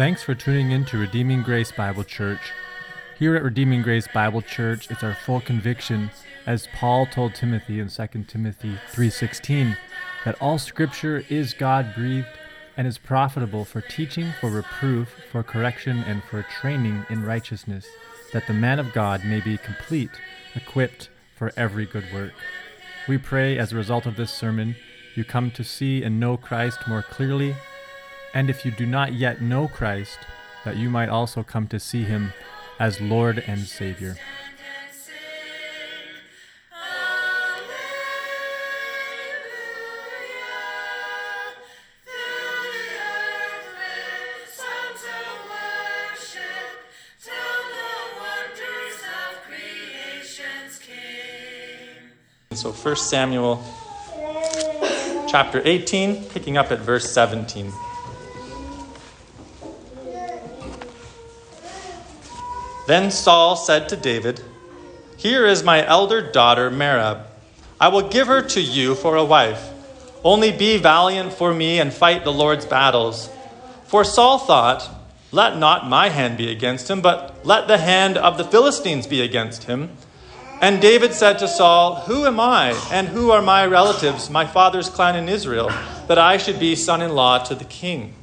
Thanks for tuning in to Redeeming Grace Bible Church. Here at Redeeming Grace Bible Church, it's our full conviction, as Paul told Timothy in 2 Timothy 3:16, that all scripture is God-breathed and is profitable for teaching, for reproof, for correction, and for training in righteousness, that the man of God may be complete, equipped for every good work. We pray as a result of this sermon, you come to see and know Christ more clearly and if you do not yet know Christ, that you might also come to see him as Lord and Savior. So 1 Samuel chapter 18, picking up at verse 17. Then Saul said to David, Here is my elder daughter, Merab. I will give her to you for a wife. Only be valiant for me and fight the Lord's battles. For Saul thought, Let not my hand be against him, but let the hand of the Philistines be against him. And David said to Saul, Who am I, and who are my relatives, my father's clan in Israel, that I should be son in law to the king?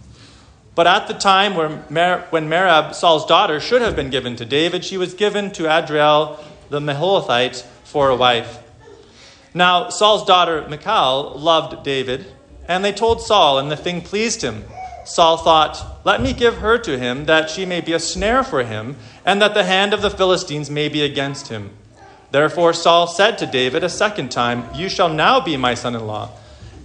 But at the time when, Mer- when Merab, Saul's daughter, should have been given to David, she was given to Adriel the Meholathite for a wife. Now, Saul's daughter Michal loved David, and they told Saul, and the thing pleased him. Saul thought, Let me give her to him, that she may be a snare for him, and that the hand of the Philistines may be against him. Therefore Saul said to David a second time, You shall now be my son in law.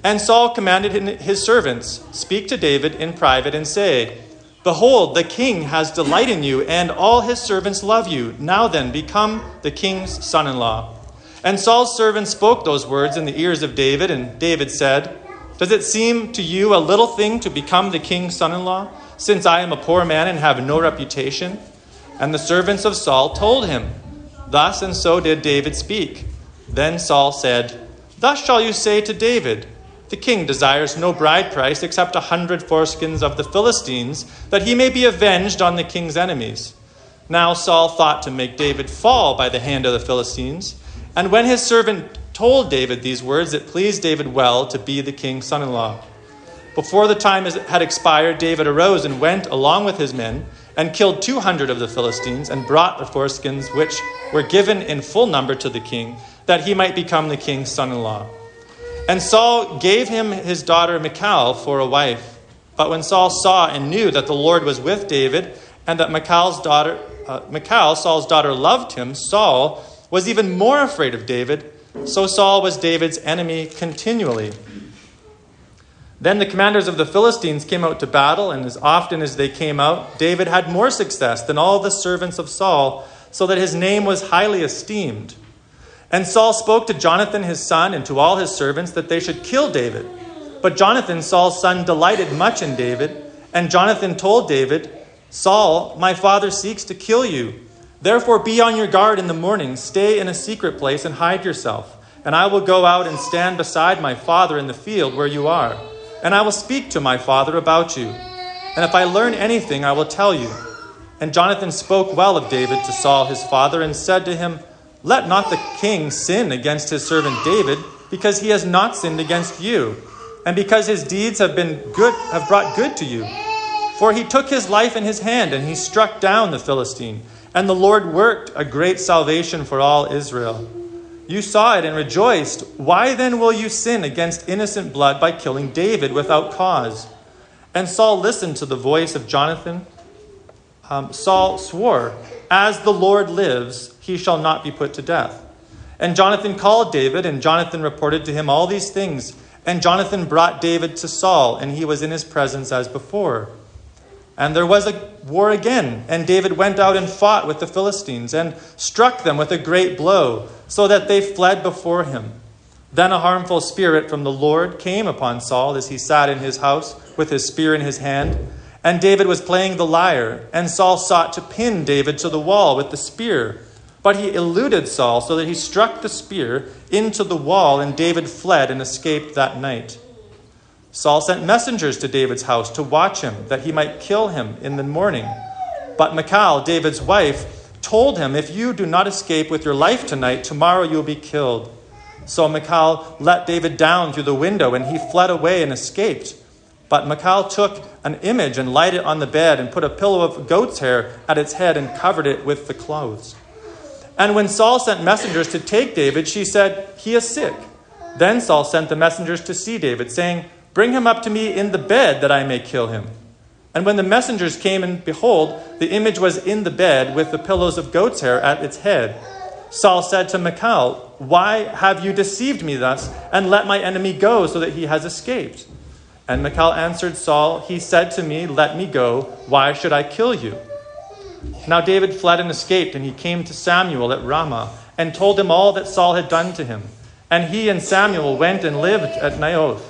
And Saul commanded his servants, Speak to David in private and say, Behold, the king has delight in you, and all his servants love you. Now then, become the king's son in law. And Saul's servants spoke those words in the ears of David, and David said, Does it seem to you a little thing to become the king's son in law, since I am a poor man and have no reputation? And the servants of Saul told him, Thus and so did David speak. Then Saul said, Thus shall you say to David, the king desires no bride price except a hundred foreskins of the Philistines, that he may be avenged on the king's enemies. Now Saul thought to make David fall by the hand of the Philistines. And when his servant told David these words, it pleased David well to be the king's son in law. Before the time had expired, David arose and went along with his men and killed 200 of the Philistines and brought the foreskins which were given in full number to the king, that he might become the king's son in law. And Saul gave him his daughter Michal for a wife. But when Saul saw and knew that the Lord was with David, and that Michal's daughter, uh, Michal, Saul's daughter, loved him, Saul was even more afraid of David. So Saul was David's enemy continually. Then the commanders of the Philistines came out to battle, and as often as they came out, David had more success than all the servants of Saul, so that his name was highly esteemed. And Saul spoke to Jonathan his son and to all his servants that they should kill David. But Jonathan, Saul's son, delighted much in David. And Jonathan told David, Saul, my father seeks to kill you. Therefore be on your guard in the morning, stay in a secret place, and hide yourself. And I will go out and stand beside my father in the field where you are. And I will speak to my father about you. And if I learn anything, I will tell you. And Jonathan spoke well of David to Saul his father, and said to him, let not the king sin against his servant David, because he has not sinned against you, and because his deeds have been good have brought good to you. For he took his life in his hand, and he struck down the Philistine, and the Lord worked a great salvation for all Israel. You saw it and rejoiced. Why then will you sin against innocent blood by killing David without cause? And Saul listened to the voice of Jonathan. Um, Saul swore, As the Lord lives, he shall not be put to death. And Jonathan called David, and Jonathan reported to him all these things. And Jonathan brought David to Saul, and he was in his presence as before. And there was a war again, and David went out and fought with the Philistines, and struck them with a great blow, so that they fled before him. Then a harmful spirit from the Lord came upon Saul as he sat in his house with his spear in his hand. And David was playing the lyre, and Saul sought to pin David to the wall with the spear. But he eluded Saul so that he struck the spear into the wall, and David fled and escaped that night. Saul sent messengers to David's house to watch him, that he might kill him in the morning. But Michal, David's wife, told him, If you do not escape with your life tonight, tomorrow you will be killed. So Michal let David down through the window, and he fled away and escaped. But Michal took an image and laid it on the bed, and put a pillow of goat's hair at its head, and covered it with the clothes. And when Saul sent messengers to take David, she said, He is sick. Then Saul sent the messengers to see David, saying, Bring him up to me in the bed, that I may kill him. And when the messengers came, and behold, the image was in the bed with the pillows of goat's hair at its head. Saul said to Michal, Why have you deceived me thus, and let my enemy go, so that he has escaped? And Michal answered Saul, He said to me, Let me go. Why should I kill you? Now David fled and escaped, and he came to Samuel at Ramah, and told him all that Saul had done to him. And he and Samuel went and lived at Naioth.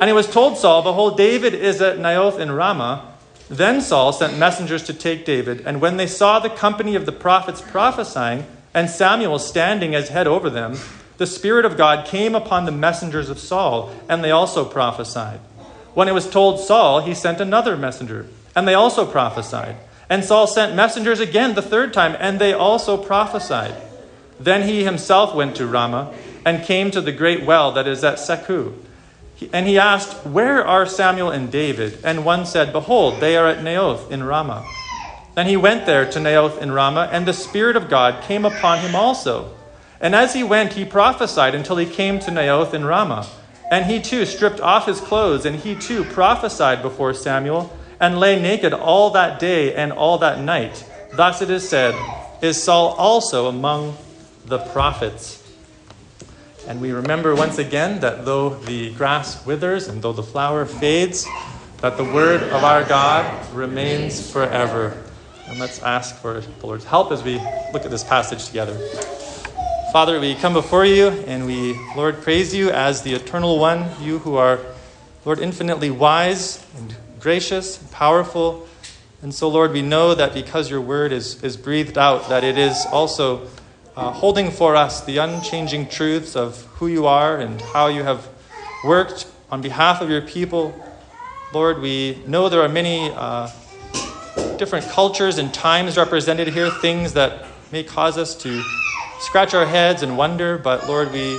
And it was told Saul, Behold, David is at Naioth in Ramah. Then Saul sent messengers to take David, and when they saw the company of the prophets prophesying, and Samuel standing as head over them, the Spirit of God came upon the messengers of Saul, and they also prophesied. When it was told Saul, he sent another messenger, and they also prophesied. And Saul sent messengers again the third time, and they also prophesied. Then he himself went to Ramah, and came to the great well that is at Secu. And he asked, Where are Samuel and David? And one said, Behold, they are at Naioth in Ramah. Then he went there to Naioth in Ramah, and the Spirit of God came upon him also. And as he went, he prophesied until he came to Naioth in Ramah. And he too stripped off his clothes, and he too prophesied before Samuel, and lay naked all that day and all that night. Thus it is said, Is Saul also among the prophets? And we remember once again that though the grass withers and though the flower fades, that the word of our God remains forever. And let's ask for the Lord's help as we look at this passage together. Father, we come before you and we, Lord, praise you as the eternal one, you who are, Lord, infinitely wise and gracious, powerful. And so, Lord, we know that because your word is, is breathed out, that it is also uh, holding for us the unchanging truths of who you are and how you have worked on behalf of your people. Lord, we know there are many uh, different cultures and times represented here, things that may cause us to scratch our heads and wonder, but Lord, we,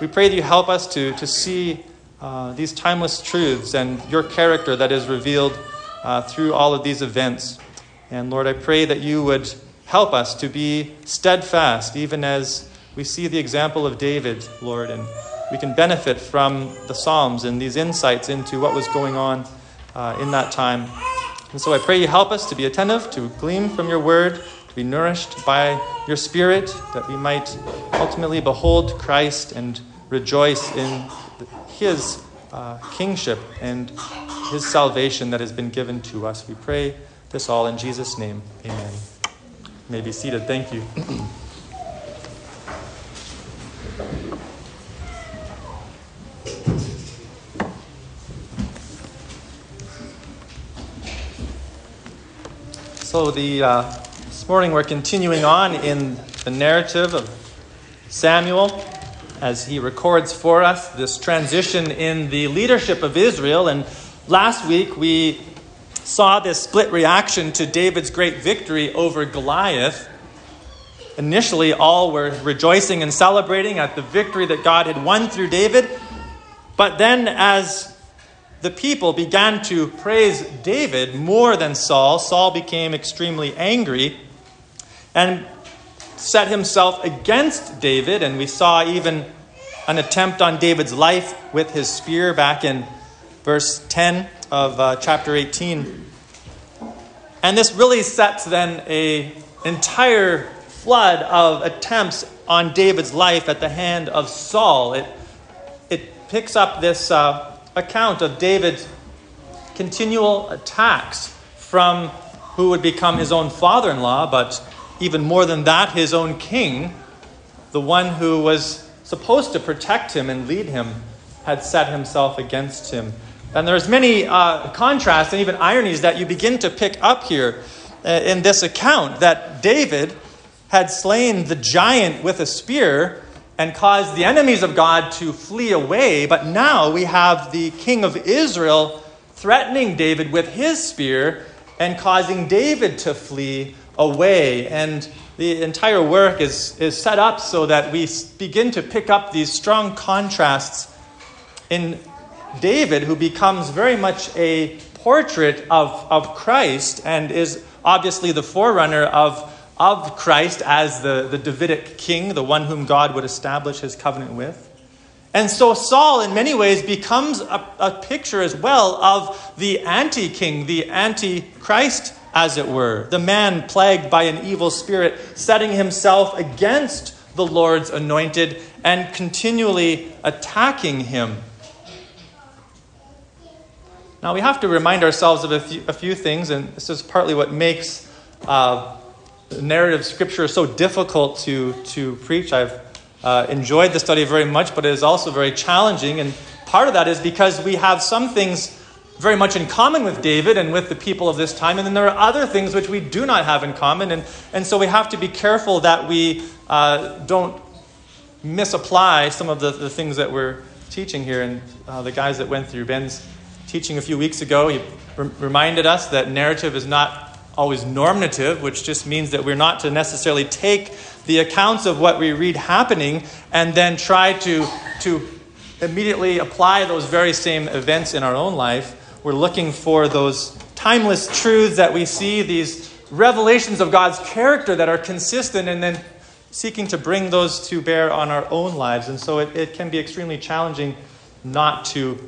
we pray that you help us to, to see uh, these timeless truths and your character that is revealed uh, through all of these events. And Lord, I pray that you would Help us to be steadfast, even as we see the example of David, Lord, and we can benefit from the Psalms and these insights into what was going on uh, in that time. And so I pray you help us to be attentive, to glean from your word, to be nourished by your spirit, that we might ultimately behold Christ and rejoice in his uh, kingship and his salvation that has been given to us. We pray this all in Jesus' name. Amen may be seated. Thank you. So the uh, this morning we're continuing on in the narrative of Samuel as he records for us this transition in the leadership of Israel. And last week we saw this split reaction to David's great victory over Goliath. Initially, all were rejoicing and celebrating at the victory that God had won through David. But then, as the people began to praise David more than Saul, Saul became extremely angry and set himself against David. And we saw even an attempt on David's life with his spear back in verse 10 of uh, chapter 18. And this really sets then a entire flood of attempts on David's life at the hand of Saul. It, it picks up this uh, account of David's continual attacks from who would become his own father in law, but even more than that, his own king, the one who was supposed to protect him and lead him, had set himself against him. And there's many uh, contrasts and even ironies that you begin to pick up here uh, in this account that David had slain the giant with a spear, and caused the enemies of God to flee away. But now we have the king of Israel threatening David with his spear and causing David to flee away. And the entire work is, is set up so that we begin to pick up these strong contrasts in David, who becomes very much a portrait of, of Christ and is obviously the forerunner of, of Christ as the, the Davidic king, the one whom God would establish his covenant with. And so Saul, in many ways, becomes a, a picture as well of the anti king, the anti Christ, as it were, the man plagued by an evil spirit, setting himself against the Lord's anointed and continually attacking him. Now, we have to remind ourselves of a few, a few things, and this is partly what makes uh, narrative scripture so difficult to, to preach. I've uh, enjoyed the study very much, but it is also very challenging. And part of that is because we have some things very much in common with David and with the people of this time, and then there are other things which we do not have in common. And, and so we have to be careful that we uh, don't misapply some of the, the things that we're teaching here. And uh, the guys that went through Ben's teaching a few weeks ago, he re- reminded us that narrative is not always normative, which just means that we're not to necessarily take the accounts of what we read happening and then try to, to immediately apply those very same events in our own life. We're looking for those timeless truths that we see, these revelations of God's character that are consistent, and then seeking to bring those to bear on our own lives. And so it, it can be extremely challenging not to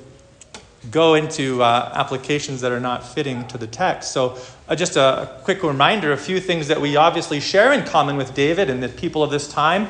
go into uh, applications that are not fitting to the text. So, uh, just a, a, quick reminder a few things that we obviously share in common with David and the people of this time.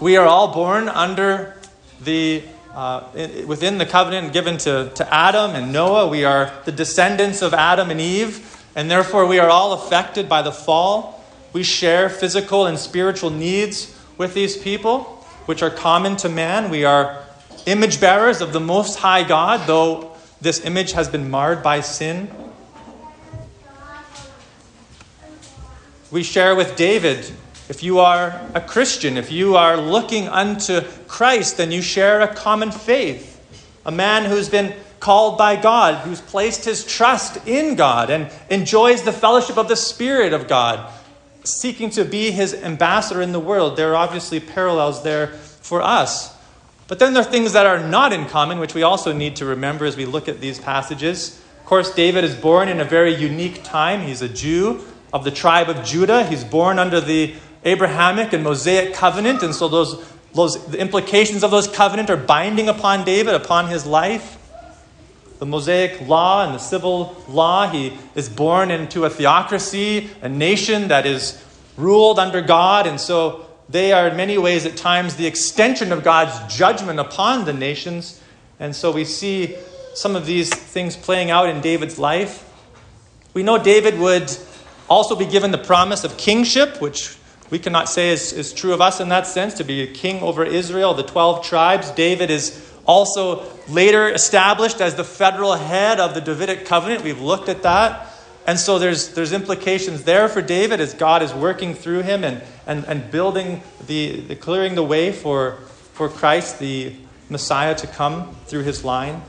We are all born under the uh, within the covenant given to, to Adam and Noah. We are the descendants of Adam and Eve, and therefore we are all affected by the fall. We share physical and spiritual needs with these people, which are common to man. We are image bearers of the Most High God, though this image has been marred by sin. We share with David if you are a Christian, if you are looking unto Christ, then you share a common faith. A man who's been called by God, who's placed his trust in God and enjoys the fellowship of the Spirit of God, seeking to be his ambassador in the world. There are obviously parallels there for us. But then there are things that are not in common, which we also need to remember as we look at these passages. Of course, David is born in a very unique time. He's a Jew of the tribe of Judah. He's born under the Abrahamic and Mosaic covenant, and so those, those the implications of those covenant are binding upon David, upon his life. The Mosaic law and the civil law, he is born into a theocracy, a nation that is ruled under God, and so they are in many ways at times the extension of God's judgment upon the nations. And so we see some of these things playing out in David's life. We know David would also be given the promise of kingship, which we cannot say is, is true of us in that sense, to be a king over Israel, the 12 tribes. David is also later established as the federal head of the Davidic covenant. We've looked at that. And so there's, there's implications there for David as God is working through him and, and, and building the, the clearing the way for, for Christ, the Messiah, to come through his line.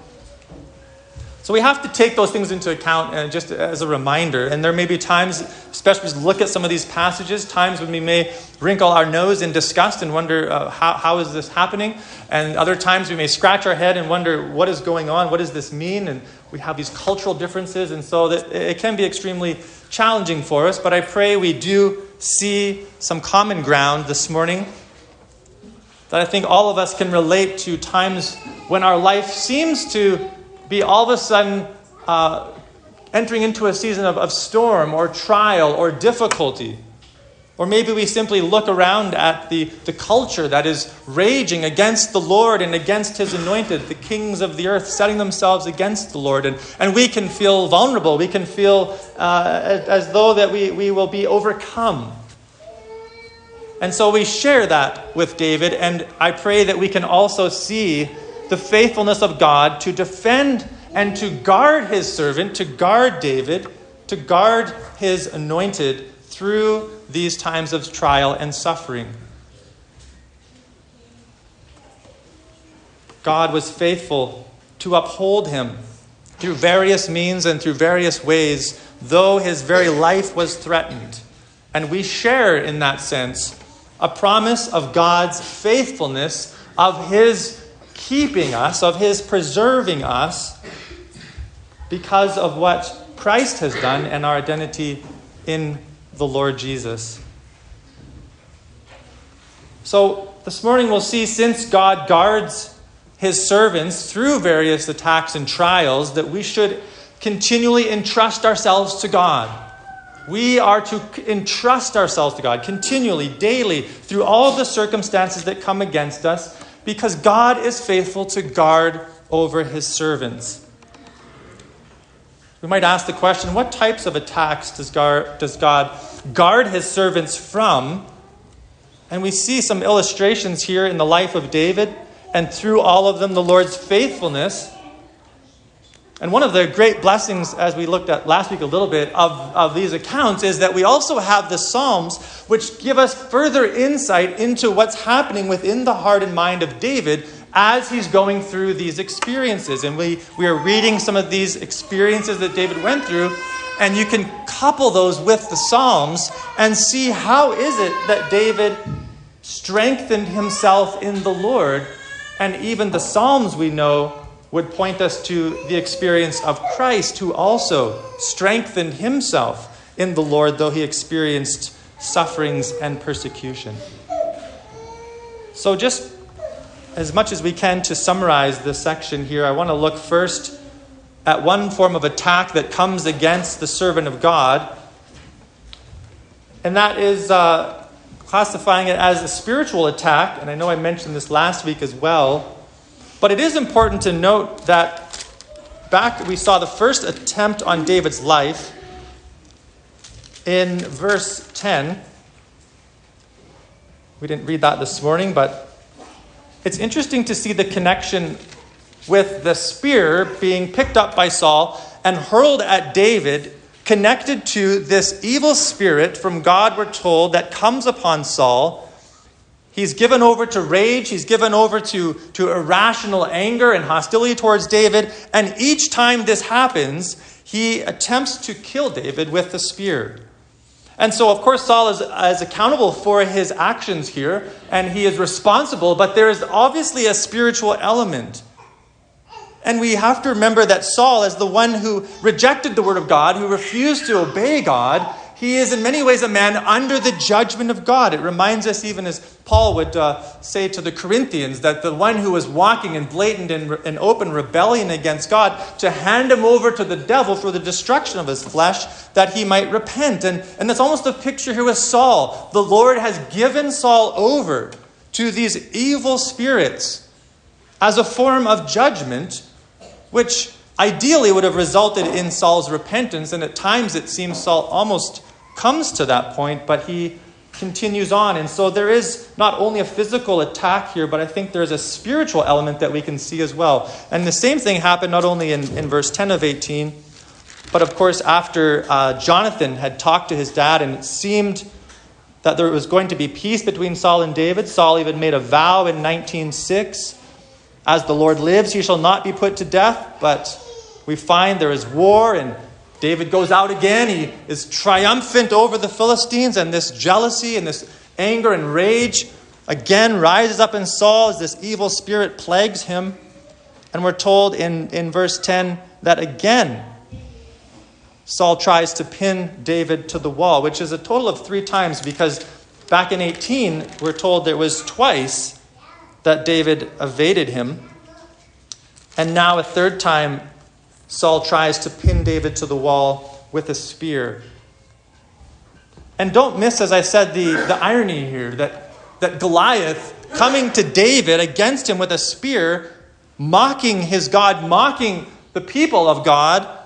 So we have to take those things into account and uh, just as a reminder. And there may be times, especially as we look at some of these passages, times when we may wrinkle our nose in disgust and wonder, uh, how, how is this happening? And other times we may scratch our head and wonder, what is going on? What does this mean? And we have these cultural differences. And so that it can be extremely challenging for us. But I pray we do see some common ground this morning that I think all of us can relate to times when our life seems to be all of a sudden uh, entering into a season of, of storm or trial or difficulty. Or maybe we simply look around at the, the culture that is raging against the Lord and against his anointed, the kings of the earth setting themselves against the Lord. And, and we can feel vulnerable. We can feel uh, as, as though that we, we will be overcome. And so we share that with David, and I pray that we can also see the faithfulness of God to defend and to guard his servant, to guard David, to guard his anointed through these times of trial and suffering. God was faithful to uphold him through various means and through various ways, though his very life was threatened. And we share, in that sense, a promise of God's faithfulness, of his keeping us, of his preserving us, because of what Christ has done and our identity in the Lord Jesus. So, this morning we'll see since God guards his servants through various attacks and trials, that we should continually entrust ourselves to God. We are to entrust ourselves to God continually, daily, through all the circumstances that come against us, because God is faithful to guard over his servants. We might ask the question what types of attacks does God, does God guard his servants from? And we see some illustrations here in the life of David, and through all of them, the Lord's faithfulness. And one of the great blessings, as we looked at last week a little bit, of, of these accounts is that we also have the Psalms, which give us further insight into what's happening within the heart and mind of David as he's going through these experiences. And we, we are reading some of these experiences that David went through, and you can couple those with the Psalms and see how is it that David strengthened himself in the Lord. And even the Psalms we know would point us to the experience of Christ, who also strengthened himself in the Lord, though he experienced sufferings and persecution. So, just as much as we can to summarize this section here, I want to look first at one form of attack that comes against the servant of God, and that is uh, classifying it as a spiritual attack. And I know I mentioned this last week as well. But it is important to note that back we saw the first attempt on David's life in verse 10. We didn't read that this morning, but it's interesting to see the connection with the spear being picked up by Saul and hurled at David, connected to this evil spirit from God, we're told, that comes upon Saul. He's given over to rage, he's given over to, to irrational anger and hostility towards David, and each time this happens, he attempts to kill David with the spear. And so, of course, Saul is, is accountable for his actions here, and he is responsible, but there is obviously a spiritual element. And we have to remember that Saul, as the one who rejected the word of God, who refused to obey God, he is in many ways a man under the judgment of God. It reminds us, even as Paul would uh, say to the Corinthians, that the one who was walking in blatant and, and open rebellion against God, to hand him over to the devil for the destruction of his flesh, that he might repent. And, and that's almost a picture here with Saul. The Lord has given Saul over to these evil spirits as a form of judgment, which ideally would have resulted in Saul's repentance. And at times it seems Saul almost comes to that point, but he continues on. And so there is not only a physical attack here, but I think there's a spiritual element that we can see as well. And the same thing happened not only in, in verse 10 of 18, but of course after uh, Jonathan had talked to his dad and it seemed that there was going to be peace between Saul and David. Saul even made a vow in 19:6, as the Lord lives, he shall not be put to death, but we find there is war and David goes out again. He is triumphant over the Philistines, and this jealousy and this anger and rage again rises up in Saul as this evil spirit plagues him. And we're told in, in verse 10 that again, Saul tries to pin David to the wall, which is a total of three times because back in 18, we're told there was twice that David evaded him. And now a third time, Saul tries to pin David to the wall with a spear. And don't miss, as I said, the, the irony here that, that Goliath coming to David against him with a spear, mocking his God, mocking the people of God,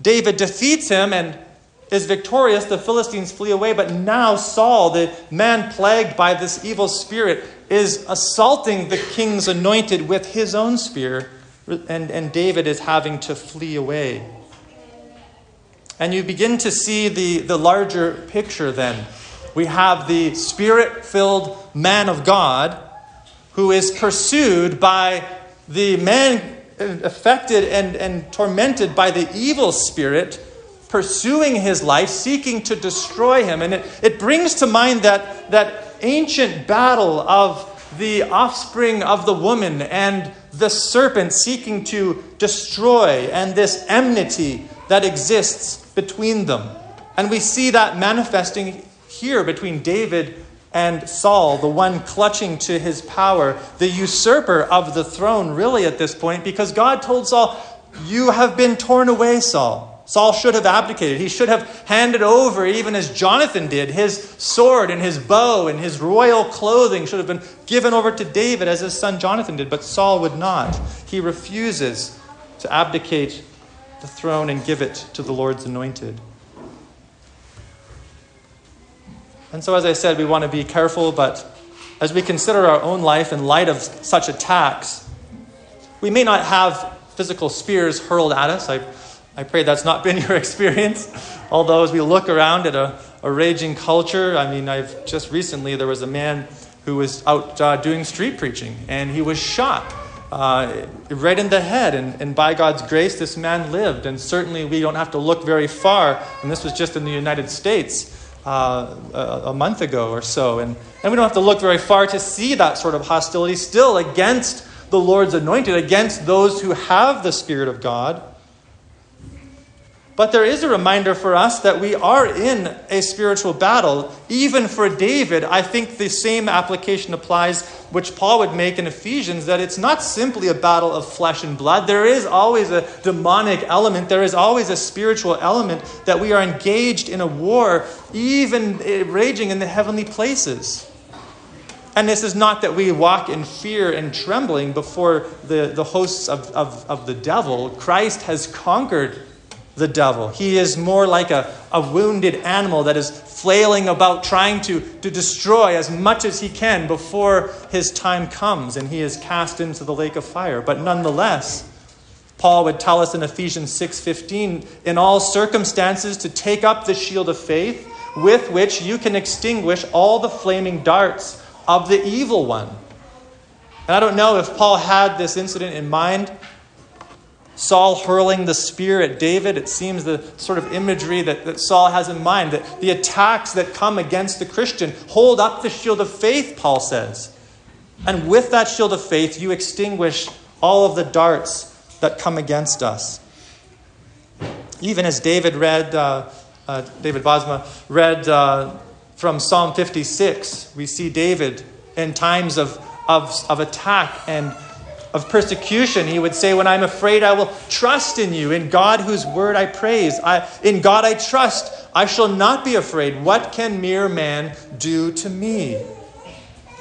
David defeats him and is victorious. The Philistines flee away. But now Saul, the man plagued by this evil spirit, is assaulting the king's anointed with his own spear and, and David is having to flee away. And you begin to see the, the larger picture then. We have the spirit filled man of God who is pursued by the man uh, affected and, and tormented by the evil spirit pursuing his life, seeking to destroy him. And it, it brings to mind that, that ancient battle of the offspring of the woman and the serpent seeking to destroy, and this enmity that exists between them. And we see that manifesting here between David and Saul, the one clutching to his power, the usurper of the throne, really, at this point, because God told Saul, You have been torn away, Saul. Saul should have abdicated. He should have handed over, even as Jonathan did, his sword and his bow and his royal clothing should have been given over to David as his son Jonathan did. But Saul would not. He refuses to abdicate the throne and give it to the Lord's anointed. And so, as I said, we want to be careful, but as we consider our own life in light of such attacks, we may not have physical spears hurled at us. I, I pray that's not been your experience. Although, as we look around at a, a raging culture, I mean, I've just recently, there was a man who was out uh, doing street preaching, and he was shot uh, right in the head. And, and by God's grace, this man lived. And certainly, we don't have to look very far. And this was just in the United States uh, a, a, month ago or so. And, and we don't have to look very far to see that sort of hostility still against the Lord's anointed, against those who have the Spirit of God. But there is a reminder for us that we are in a spiritual battle. Even for David, I think the same application applies, which Paul would make in Ephesians, that it's not simply a battle of flesh and blood. There is always a demonic element, there is always a spiritual element that we are engaged in a war, even eh, raging in the heavenly places. And this is not that we walk in fear and trembling before the, the hosts of, of, of the devil. Christ has conquered the devil. He is more like a, a wounded animal that is flailing about trying to, to destroy as much as he can before his time comes and he is cast into the lake of fire. But nonetheless, Paul would tell us in Ephesians 6:15, in all circumstances to take up the shield of faith with which you can extinguish all the flaming darts of the evil one. And I don't know if Paul had this incident in mind Saul hurling the spear at David, it seems the sort of imagery that, that Saul has in mind, that the attacks that come against the Christian hold up the shield of faith, Paul says. And with that shield of faith, you extinguish all of the darts that come against us. Even as David read, uh, uh, David Bosma read uh, from Psalm 56, we see David in times of, of, of attack and of persecution, he would say, When I'm afraid, I will trust in you. In God, whose word I praise. I, in God I trust. I shall not be afraid. What can mere man do to me?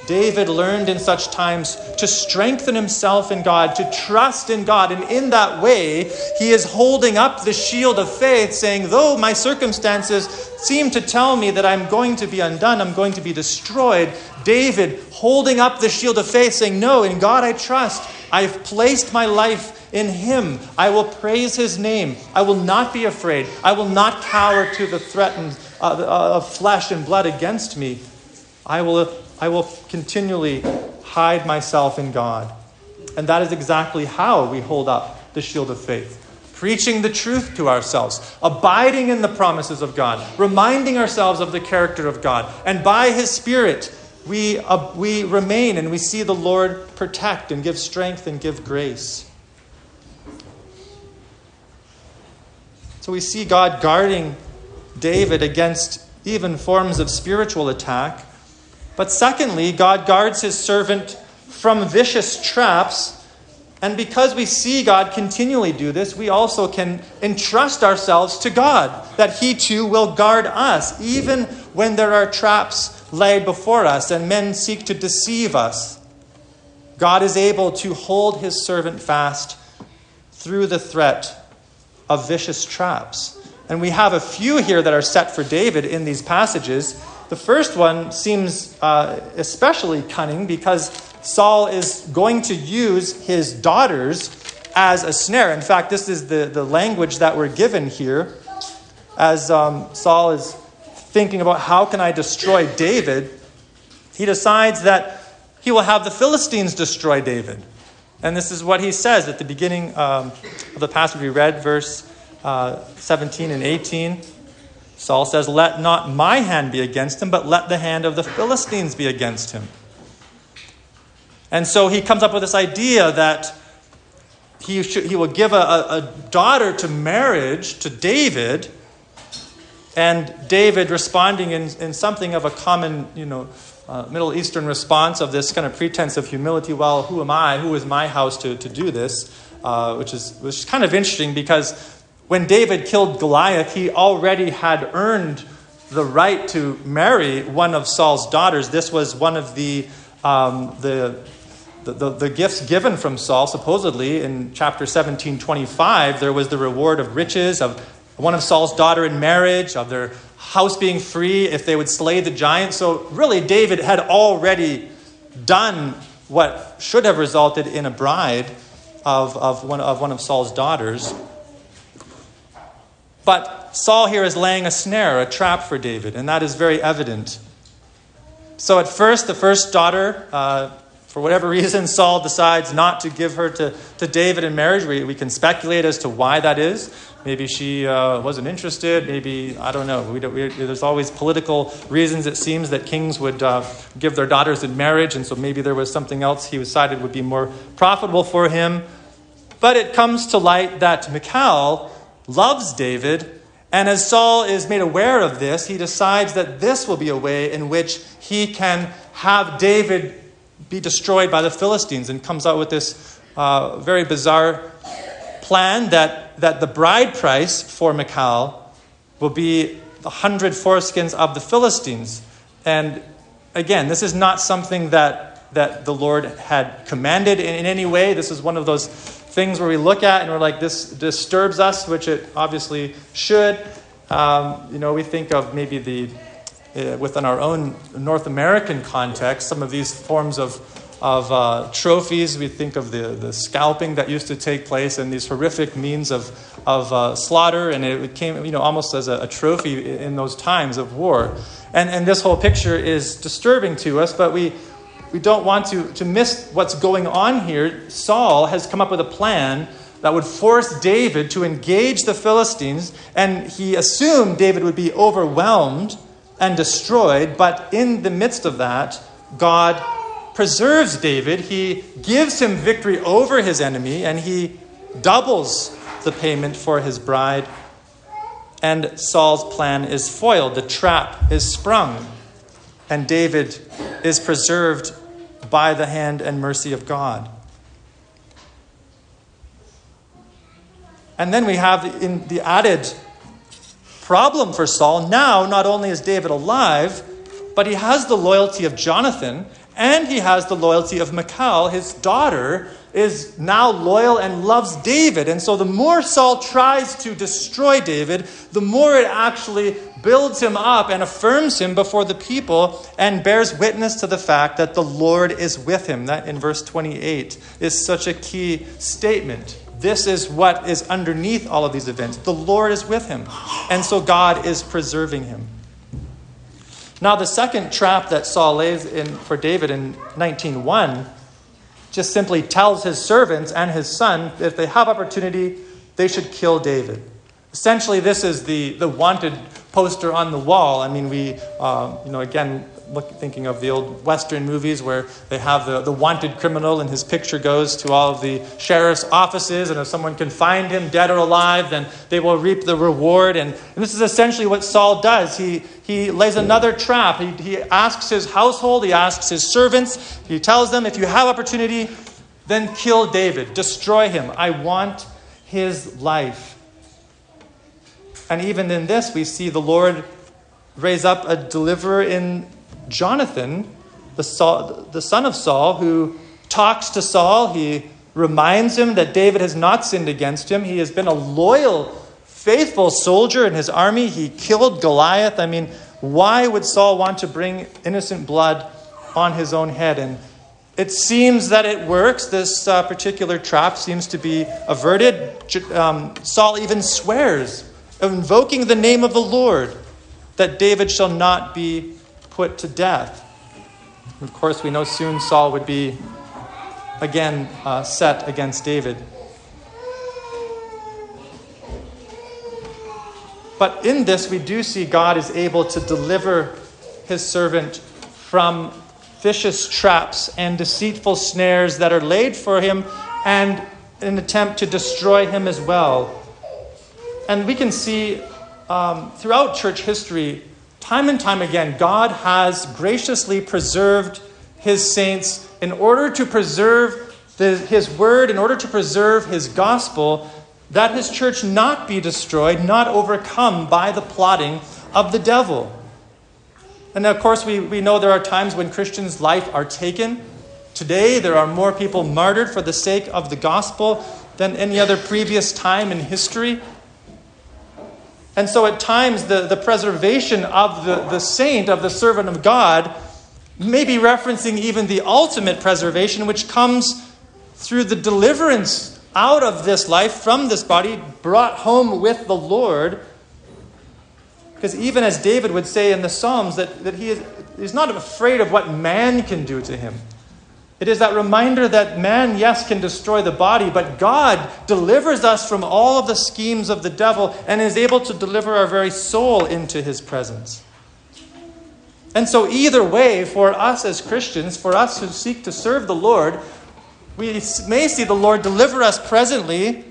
David learned in such times to strengthen himself in God, to trust in God. And in that way, he is holding up the shield of faith, saying, Though my circumstances seem to tell me that I'm going to be undone, I'm going to be destroyed, David holding up the shield of faith, saying, No, in God I trust. I've placed my life in him. I will praise his name. I will not be afraid. I will not cower to the threatened uh, uh, of flesh and blood against me. I will, I will continually hide myself in God. And that is exactly how we hold up the shield of faith. Preaching the truth to ourselves, abiding in the promises of God, reminding ourselves of the character of God, and by His Spirit, we, uh, we remain and we see the Lord protect and give strength and give grace. So we see God guarding David against even forms of spiritual attack. But secondly, God guards his servant from vicious traps. And because we see God continually do this, we also can entrust ourselves to God that he too will guard us, even when there are traps laid before us and men seek to deceive us. God is able to hold his servant fast through the threat of vicious traps. And we have a few here that are set for David in these passages. The first one seems uh, especially cunning because Saul is going to use his daughters as a snare. In fact, this is the, the language that we're given here as um, Saul is thinking about how can I destroy David, he decides that he will have the Philistines destroy David. And this is what he says at the beginning um, of the passage we read, verse uh, 17 and 18. Saul says, Let not my hand be against him, but let the hand of the Philistines be against him. And so he comes up with this idea that he, should, he will give a, a daughter to marriage to David, and David responding in, in something of a common, you know, uh, Middle Eastern response of this kind of pretense of humility. Well, who am I? Who is my house to, to do this? Uh, which, is, which is kind of interesting because when David killed Goliath, he already had earned the right to marry one of Saul's daughters. This was one of the, um, the, the, the, the, gifts given from Saul, supposedly, in chapter 17 25. There was the reward of riches, of one of Saul's daughter in marriage, of their house being free if they would slay the giant. So, really, David had already done what should have resulted in a bride of, of, one, of one of Saul's daughters. But Saul here is laying a snare, a trap for David, and that is very evident. So, at first, the first daughter, uh, for whatever reason, Saul decides not to give her to, to David in marriage. We, we can speculate as to why that is. Maybe she uh, wasn't interested. Maybe, I don't know. We don't, we, there's always political reasons, it seems, that kings would uh, give their daughters in marriage, and so maybe there was something else he decided would be more profitable for him. But it comes to light that Michal loves David, and as Saul is made aware of this, he decides that this will be a way in which he can have David be destroyed by the Philistines, and comes out with this uh, very bizarre plan that, that the bride price for Michal will be the hundred foreskins of the Philistines. And again, this is not something that, that the Lord had commanded in, in any way. This is one of those things where we look at and we're like, this disturbs us, which it obviously should. Um, you know, we think of maybe the, uh, within our own North American context, some of these forms of of uh, trophies. We think of the, the scalping that used to take place and these horrific means of, of uh, slaughter, and it came you know, almost as a, a, trophy in those times of war. And, and this whole picture is disturbing to us, but we, we don't want to, to miss what's going on here. Saul has come up with a plan that would force David to engage the Philistines, and he assumed David would be overwhelmed and destroyed, but in the midst of that, God preserves David, he gives him victory over his enemy, and he doubles the payment for his bride. And Saul's plan is foiled. The trap is sprung, and David is preserved by the hand and mercy of God. And then we have in the added problem for Saul. Now, not only is David alive, but he has the loyalty of Jonathan, and he has the loyalty of Michal, his daughter, is now loyal and loves David. And so the more Saul tries to destroy David, the more it actually builds him up and affirms him before the people and bears witness to the fact that the Lord is with him. That in verse 28 is such a key statement. This is what is underneath all of these events. The Lord is with him. And so God is preserving him. Now, the second trap that Saul lays in for David in 19.1 just simply tells his servants and his son that if they have opportunity, they should kill David. Essentially, this is the, the wanted poster on the wall. I mean, we, uh, you know, again, look, thinking of the old Western movies where they have the, the wanted criminal and his picture goes to all of the sheriff's offices, and if someone can find him dead or alive, then they will reap the reward. And, and this is essentially what Saul does. He, he lays another trap. He, he asks his household, he asks his servants, he tells them, if you have opportunity, then kill David, destroy him. I want his life. And even in this, we see the Lord raise up a deliverer in Jonathan, the, Saul, the son of Saul, who talks to Saul. He reminds him that David has not sinned against him. He has been a loyal, faithful soldier in his army. He killed Goliath. I mean, why would Saul want to bring innocent blood on his own head? And it seems that it works. This uh, particular trap seems to be averted. Um, Saul even swears, invoking the name of the Lord, that David shall not be put to death. Of course, we know soon Saul would be again uh, set against David. But in this, we do see God is able to deliver his servant from vicious traps and deceitful snares that are laid for him and an attempt to destroy him as well. And we can see um, throughout church history, time and time again, God has graciously preserved his saints in order to preserve the, his word, in order to preserve his gospel, that his church not be destroyed, not overcome by the plotting of the devil. And of course, we, we know there are times when Christians' life are taken. Today, there are more people martyred for the sake of the gospel than any other previous time in history. And so, at times, the, the preservation of the, the saint, of the servant of God, may be referencing even the ultimate preservation, which comes through the deliverance out of this life from this body, brought home with the Lord. Because even as David would say in the Psalms, that, that he is he's not afraid of what man can do to him. It is that reminder that man, yes, can destroy the body, but God delivers us from all of the schemes of the devil and is able to deliver our very soul into his presence. And so, either way, for us as Christians, for us who seek to serve the Lord, we may see the Lord deliver us presently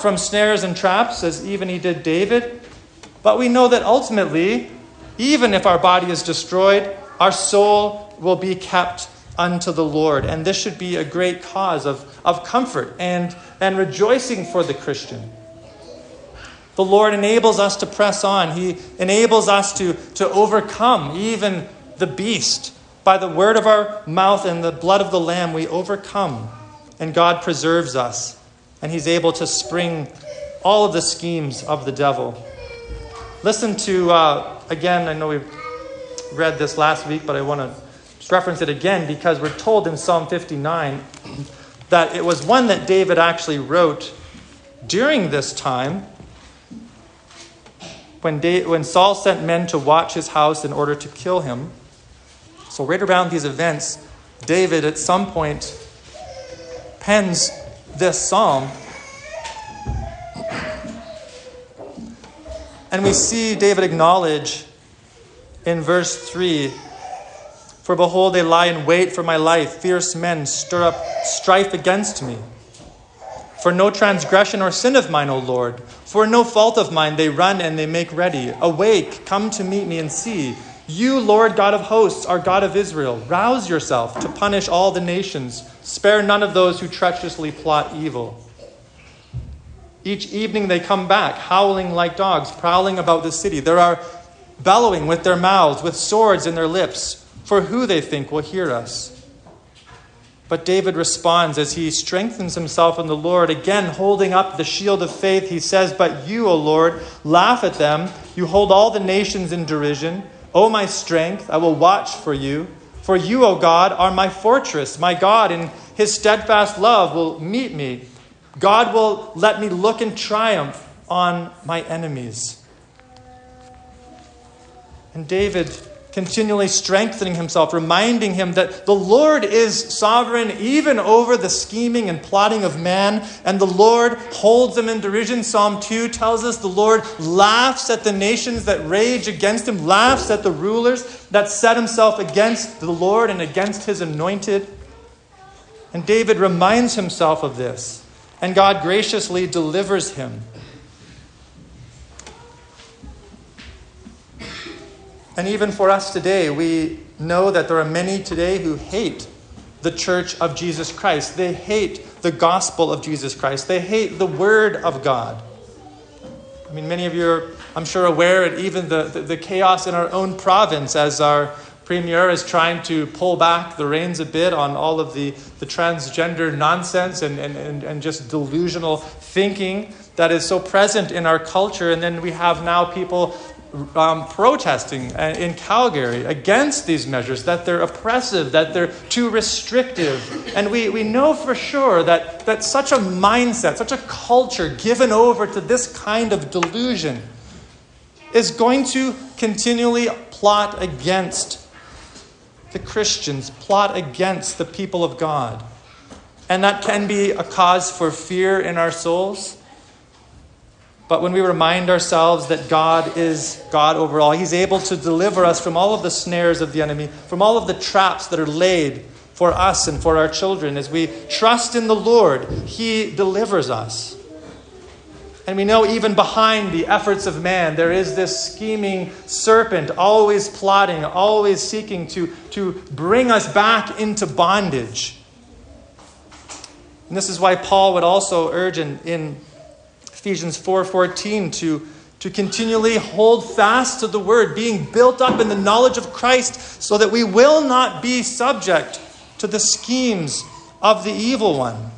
from snares and traps, as even he did David. But we know that ultimately, even if our body is destroyed, our soul will be kept unto the Lord. And this should be a great cause of, of comfort and, and rejoicing for the Christian. The Lord enables us to press on. He enables us to, to overcome even the beast. By the word of our mouth and the blood of the Lamb, we overcome. And God preserves us. And He's able to spring all of the schemes of the devil. Listen to, uh, again, I know we've read this last week, but I want to reference it again because we're told in Psalm 59 that it was one that David actually wrote during this time when, when Saul sent men to watch his house in order to kill him. So, right around these events, David at some point pens this psalm. And we see David acknowledge in verse 3 For behold, they lie in wait for my life. Fierce men stir up strife against me. For no transgression or sin of mine, O Lord. For no fault of mine, they run and they make ready. Awake, come to meet me and see. You, Lord God of hosts, are God of Israel. Rouse yourself to punish all the nations. Spare none of those who treacherously plot evil. Each evening they come back, howling like dogs, prowling about the city. There are bellowing with their mouths, with swords in their lips, for who they think will hear us. But David responds as he strengthens himself in the Lord, again holding up the shield of faith. He says, But you, O Lord, laugh at them. You hold all the nations in derision. O my strength, I will watch for you. For you, O God, are my fortress. My God, in his steadfast love, will meet me. God will let me look in triumph on my enemies. And David continually strengthening himself, reminding him that the Lord is sovereign even over the scheming and plotting of man, and the Lord holds them in derision. Psalm 2 tells us the Lord laughs at the nations that rage against him, laughs at the rulers that set himself against the Lord and against his anointed. And David reminds himself of this, and God graciously delivers him. And even for us today, we know that there are many today who hate the church of Jesus Christ. They hate the gospel of Jesus Christ. They hate the word of God. I mean, many of you are, I'm sure, aware of even the, the, the chaos in our own province as our premier is trying to pull back the reins a bit on all of the, the transgender nonsense and, and, and, and just delusional thinking that is so present in our culture. And then we have now people um, protesting uh, in Calgary against these measures, that they're oppressive, that they're too restrictive. And we, we know for sure that, that such a mindset, such a culture given over to this kind of delusion is going to continually plot against the Christians, plot against the people of God. And that can be a cause for fear in our souls. But when we remind ourselves that God is God over all, He's able to deliver us from all of the snares of the enemy, from all of the traps that are laid for us and for our children. As we trust in the Lord, He delivers us. And we know even behind the efforts of man, there is this scheming serpent, always plotting, always seeking to, to bring us back into bondage. And this is why Paul would also urge in, in Ephesians 4:14 to, to continually hold fast to the word, being built up in the knowledge of Christ, so that we will not be subject to the schemes of the evil one.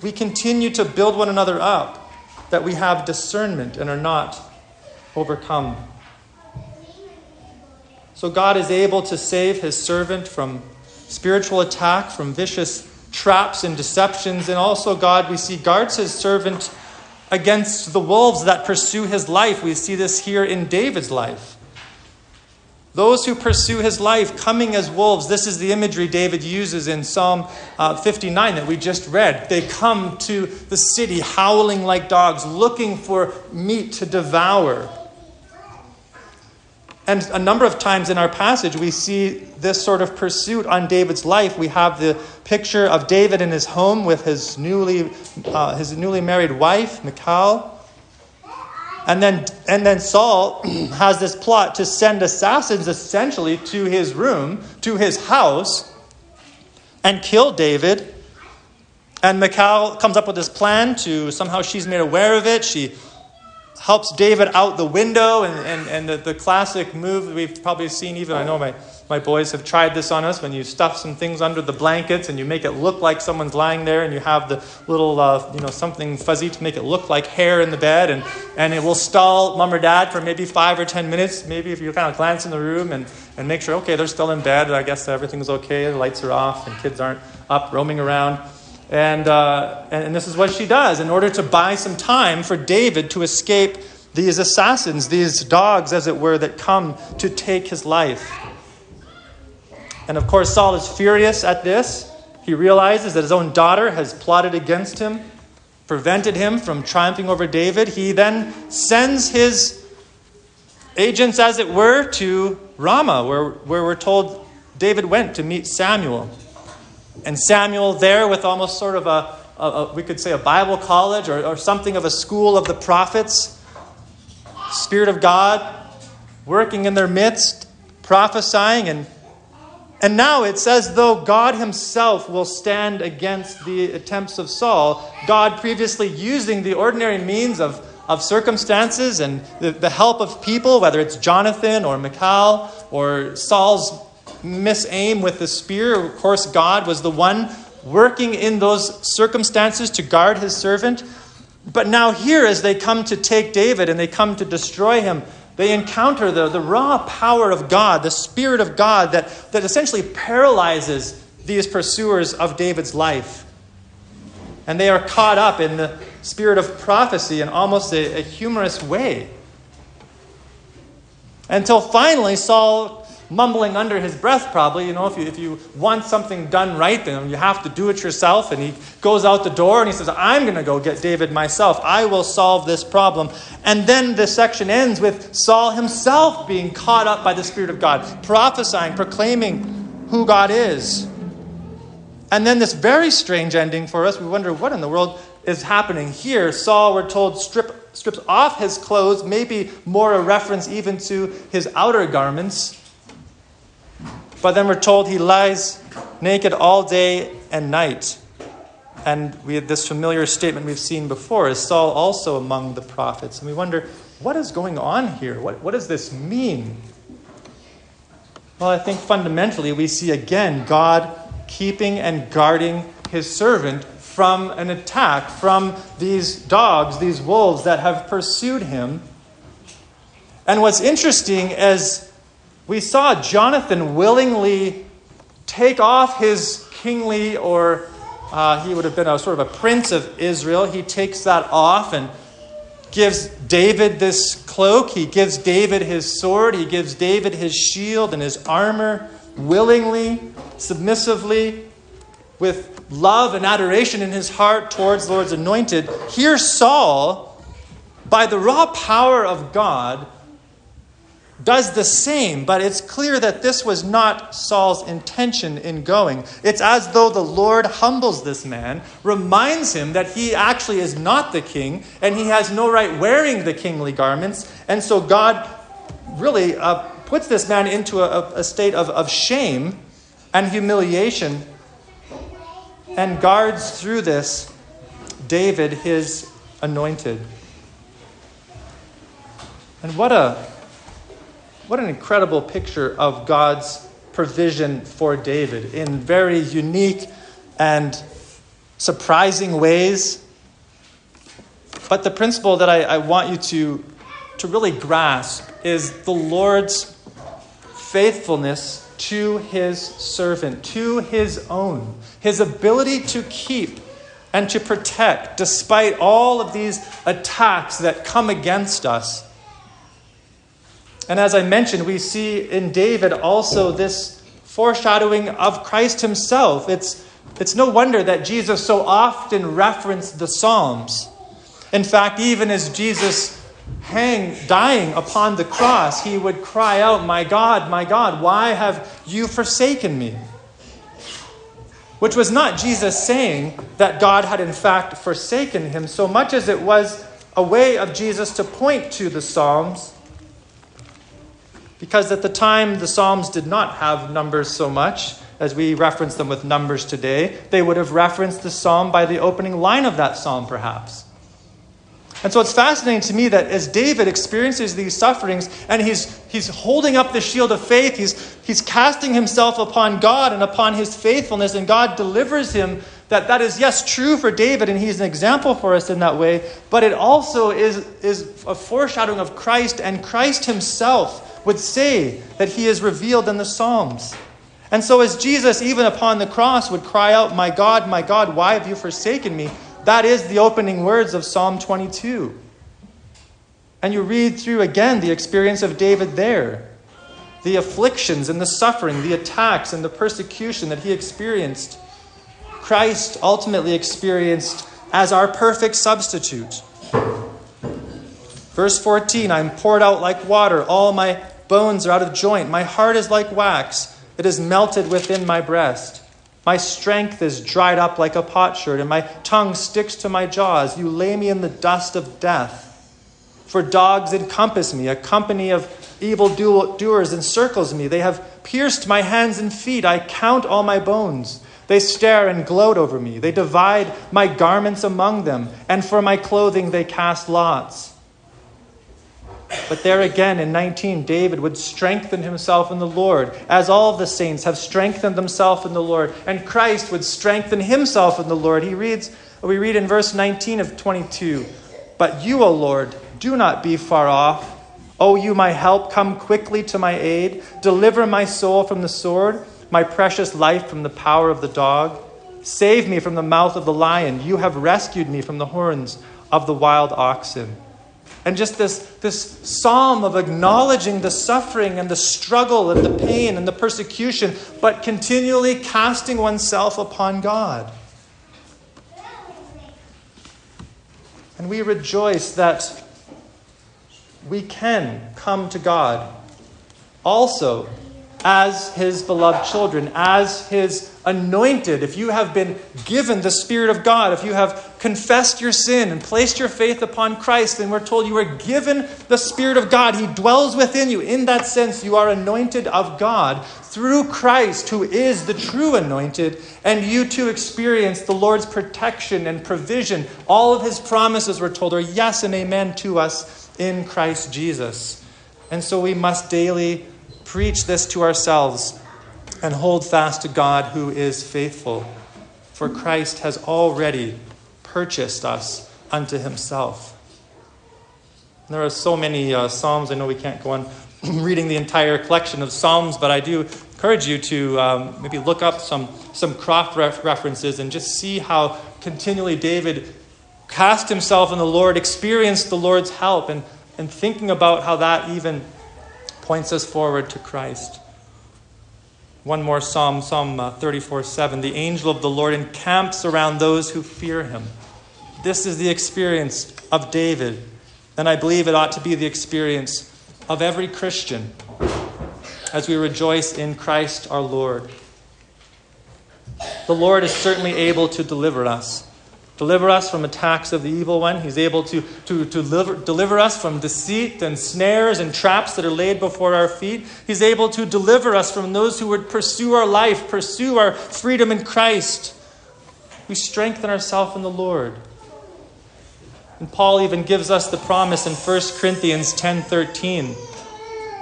We continue to build one another up that we have discernment and are not overcome. So God is able to save his servant from spiritual attack, from vicious traps and deceptions, and also God, we see, guards his servant against the wolves that pursue his life. We see this here in David's life. Those who pursue his life coming as wolves. This is the imagery David uses in Psalm uh, 59 that we just read. They come to the city howling like dogs, looking for meat to devour. And a number of times in our passage, we see this sort of pursuit on David's life. We have the picture of David in his home with his newly, uh, his newly married wife, Michal. And then, and then Saul has this plot to send assassins essentially to his room, to his house, and kill David. And Michal comes up with this plan to somehow she's made aware of it. She helps David out the window, and, and, and the, the classic move that we've probably seen even, I know my my boys have tried this on us when you stuff some things under the blankets and you make it look like someone's lying there and you have the little, uh, you know, something fuzzy to make it look like hair in the bed and, and it will stall mom or dad for maybe five or ten minutes. Maybe if you kind of glance in the room and, and make sure, okay, they're still in bed. I guess everything's okay. The lights are off and kids aren't up roaming around. And, uh, and this is what she does in order to buy some time for David to escape these assassins, these dogs, as it were, that come to take his life. And of course, Saul is furious at this. He realizes that his own daughter has plotted against him, prevented him from triumphing over David. He then sends his agents, as it were, to Ramah, where, where we're told David went to meet Samuel. And Samuel, there with almost sort of a, a, a we could say, a Bible college or, or something of a school of the prophets, Spirit of God working in their midst, prophesying. And and now it's as though God Himself will stand against the attempts of Saul, God previously using the ordinary means of, of circumstances and the, the help of people, whether it's Jonathan or Michal or Saul's misaim with the spear. Of course, God was the one working in those circumstances to guard His servant. But now, here, as they come to take David and they come to destroy him, they encounter the, the raw power of God, the Spirit of God that, that essentially paralyzes these pursuers of David's life. And they are caught up in the spirit of prophecy in almost a, a humorous way. Until finally, Saul mumbling under his breath, probably. You know, if you, if you want something done right, then you have to do it yourself. And he goes out the door and he says, I'm going to go get David myself. I will solve this problem. And then the section ends with Saul himself being caught up by the Spirit of God, prophesying, proclaiming who God is. And then this very strange ending for us. We wonder what in the world is happening here. Saul, we're told, strip, strips off his clothes, maybe more a reference even to his outer garments but then we're told he lies naked all day and night. And we had this familiar statement we've seen before is Saul also among the prophets? And we wonder, what is going on here? What, what does this mean? Well, I think fundamentally we see again God keeping and guarding his servant from an attack, from these dogs, these wolves that have pursued him. And what's interesting is we saw Jonathan willingly take off his kingly, or uh, he would have been a sort of a prince of Israel. He takes that off and gives David this cloak. He gives David his sword. He gives David his shield and his armor willingly, submissively, with love and adoration in his heart towards the Lord's anointed, here Saul, by the raw power of God, does the same, but it's clear that this was not Saul's intention in going. It's as though the Lord humbles this man, reminds him that he actually is not the king, and he has no right wearing the kingly garments. And so God really uh, puts this man into a, a state of, of shame and humiliation and guards through this David, his anointed. And what a what an incredible picture of God's provision for David in very unique and surprising ways. But the principle that I, I want you to, to really grasp is the Lord's faithfulness to his servant, to his own, his ability to keep and to protect despite all of these attacks that come against us. And as I mentioned, we see in David also this foreshadowing of Christ himself. It's, it's no wonder that Jesus so often referenced the Psalms. In fact, even as Jesus hang dying upon the cross, he would cry out, My God, my God, why have you forsaken me? Which was not Jesus saying that God had in fact forsaken him, so much as it was a way of Jesus to point to the Psalms because at the time, the Psalms did not have numbers so much as we reference them with numbers today. They would have referenced the psalm by the opening line of that psalm, perhaps. And so it's fascinating to me that as David experiences these sufferings and he's, he's holding up the shield of faith, he's, he's casting himself upon God and upon his faithfulness, and God delivers him. That, that is, yes, true for David, and he's an example for us in that way, but it also is, is a foreshadowing of Christ and Christ himself would say that he is revealed in the Psalms. And so, as Jesus, even upon the cross, would cry out, My God, my God, why have you forsaken me? That is the opening words of Psalm 22. And you read through again the experience of David there the afflictions and the suffering, the attacks and the persecution that he experienced. Christ ultimately experienced as our perfect substitute. Verse 14 I'm poured out like water, all my bones are out of joint. My heart is like wax, it is melted within my breast. My strength is dried up like a potsherd, and my tongue sticks to my jaws. You lay me in the dust of death. For dogs encompass me, a company of evil doers encircles me. They have pierced my hands and feet. I count all my bones. They stare and gloat over me. They divide my garments among them, and for my clothing they cast lots. But there again in 19, David would strengthen himself in the Lord, as all the saints have strengthened themselves in the Lord, and Christ would strengthen himself in the Lord. He reads, we read in verse 19 of 22, But you, O Lord, do not be far off. O you, my help, come quickly to my aid. Deliver my soul from the sword, my precious life from the power of the dog. Save me from the mouth of the lion. You have rescued me from the horns of the wild oxen and just this, this psalm of acknowledging the suffering and the struggle and the pain and the persecution, but continually casting oneself upon God. And we rejoice that we can come to God also as his beloved children, as his anointed, if you have been given the Spirit of God, if you have confessed your sin and placed your faith upon Christ, then we're told you are given the Spirit of God. He dwells within you. In that sense, you are anointed of God through Christ, who is the true anointed, and you too experience the Lord's protection and provision. All of his promises, we're told, are yes and amen to us in Christ Jesus. And so we must daily preach this to ourselves and hold fast to God who is faithful. For Christ has already purchased us unto himself. There are so many uh, Psalms. I know we can't go on reading the entire collection of Psalms, but I do encourage you to um, maybe look up some, some cross references and just see how continually David cast himself in the Lord, experienced the Lord's help, and, and thinking about how that even points us forward to Christ. One more psalm, Psalm uh, 34 7. The angel of the Lord encamps around those who fear him. This is the experience of David. And I believe it ought to be the experience of every Christian as we rejoice in Christ our Lord. The Lord is certainly able to deliver us. Deliver us from attacks of the evil one. He's able to, to, to deliver, deliver us from deceit and snares and traps that are laid before our feet. He's able to deliver us from those who would pursue our life, pursue our freedom in Christ. We strengthen ourselves in the Lord. And Paul even gives us the promise in 1 Corinthians 10:13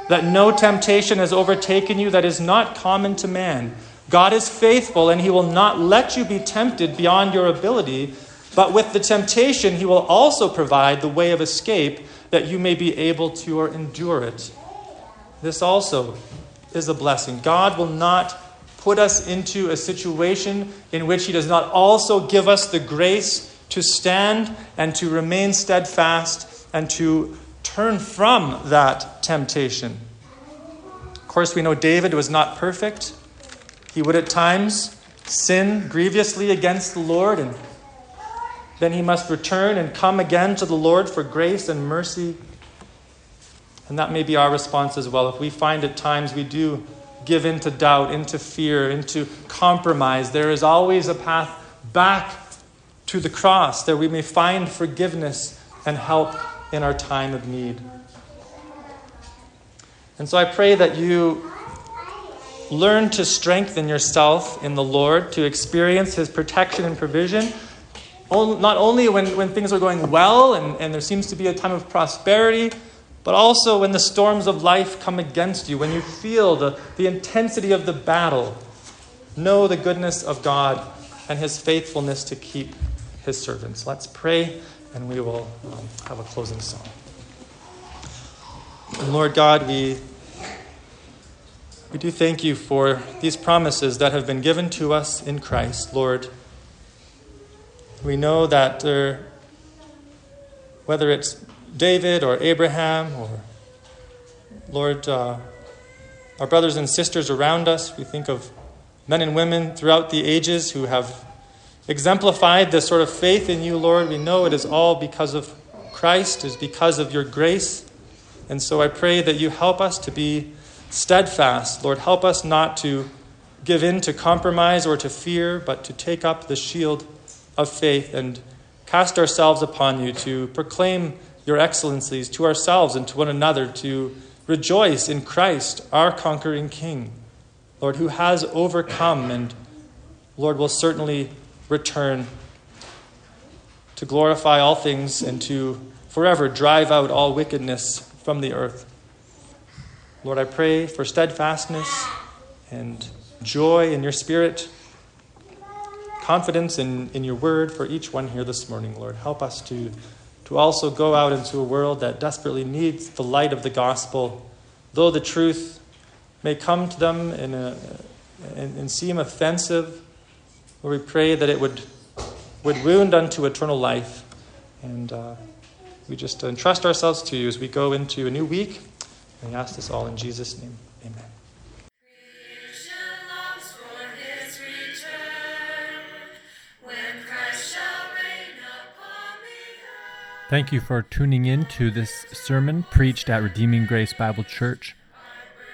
that no temptation has overtaken you that is not common to man. God is faithful and he will not let you be tempted beyond your ability, but with the temptation he will also provide the way of escape that you may be able to endure it. This also is a blessing. God will not put us into a situation in which he does not also give us the grace to stand and to remain steadfast and to turn from that temptation. Of course, we know David was not perfect. He would at times sin grievously against the Lord, and then he must return and come again to the Lord for grace and mercy. And that may be our response as well. If we find at times we do give into doubt, into fear, into compromise, there is always a path back to the cross, that we may find forgiveness and help in our time of need. And so I pray that you learn to strengthen yourself in the Lord, to experience His protection and provision, not only when, when things are going well and, and there seems to be a time of prosperity, but also when the storms of life come against you, when you feel the, the intensity of the battle. Know the goodness of God and His faithfulness to keep his servants. Let's pray and we will um, have a closing song. And Lord God, we, we do thank you for these promises that have been given to us in Christ, Lord. We know that there, whether it's David or Abraham or Lord, uh, our brothers and sisters around us, we think of men and women throughout the ages who have exemplified this sort of faith in you, Lord. We know it is all because of Christ, is because of your grace. And so I pray that you help us to be steadfast. Lord, help us not to give in to compromise or to fear, but to take up the shield of faith and cast ourselves upon you to proclaim your excellencies to ourselves and to one another, to rejoice in Christ, our conquering King, Lord, who has overcome and, Lord, will certainly return to glorify all things and to forever drive out all wickedness from the earth. Lord, I pray for steadfastness and joy in your spirit, confidence in, in your word for each one here this morning, Lord. Help us to, to also go out into a world that desperately needs the light of the gospel, though the truth may come to them in a, and, and seem offensive Lord, we pray that it would, would wound unto eternal life. And uh, we just entrust ourselves to you as we go into a new week. And we ask this all in Jesus' name. Amen. Thank you for tuning in to this sermon preached at Redeeming Grace Bible Church.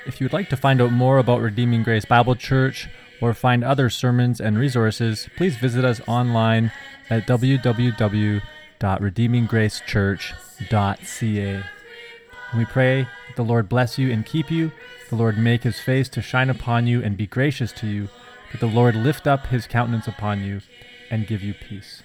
If you'd like to find out more about Redeeming Grace Bible Church, or find other sermons and resources, please visit us online at www.redeeminggracechurch.ca. And we pray that the Lord bless you and keep you, the Lord make his face to shine upon you and be gracious to you, that the Lord lift up his countenance upon you and give you peace.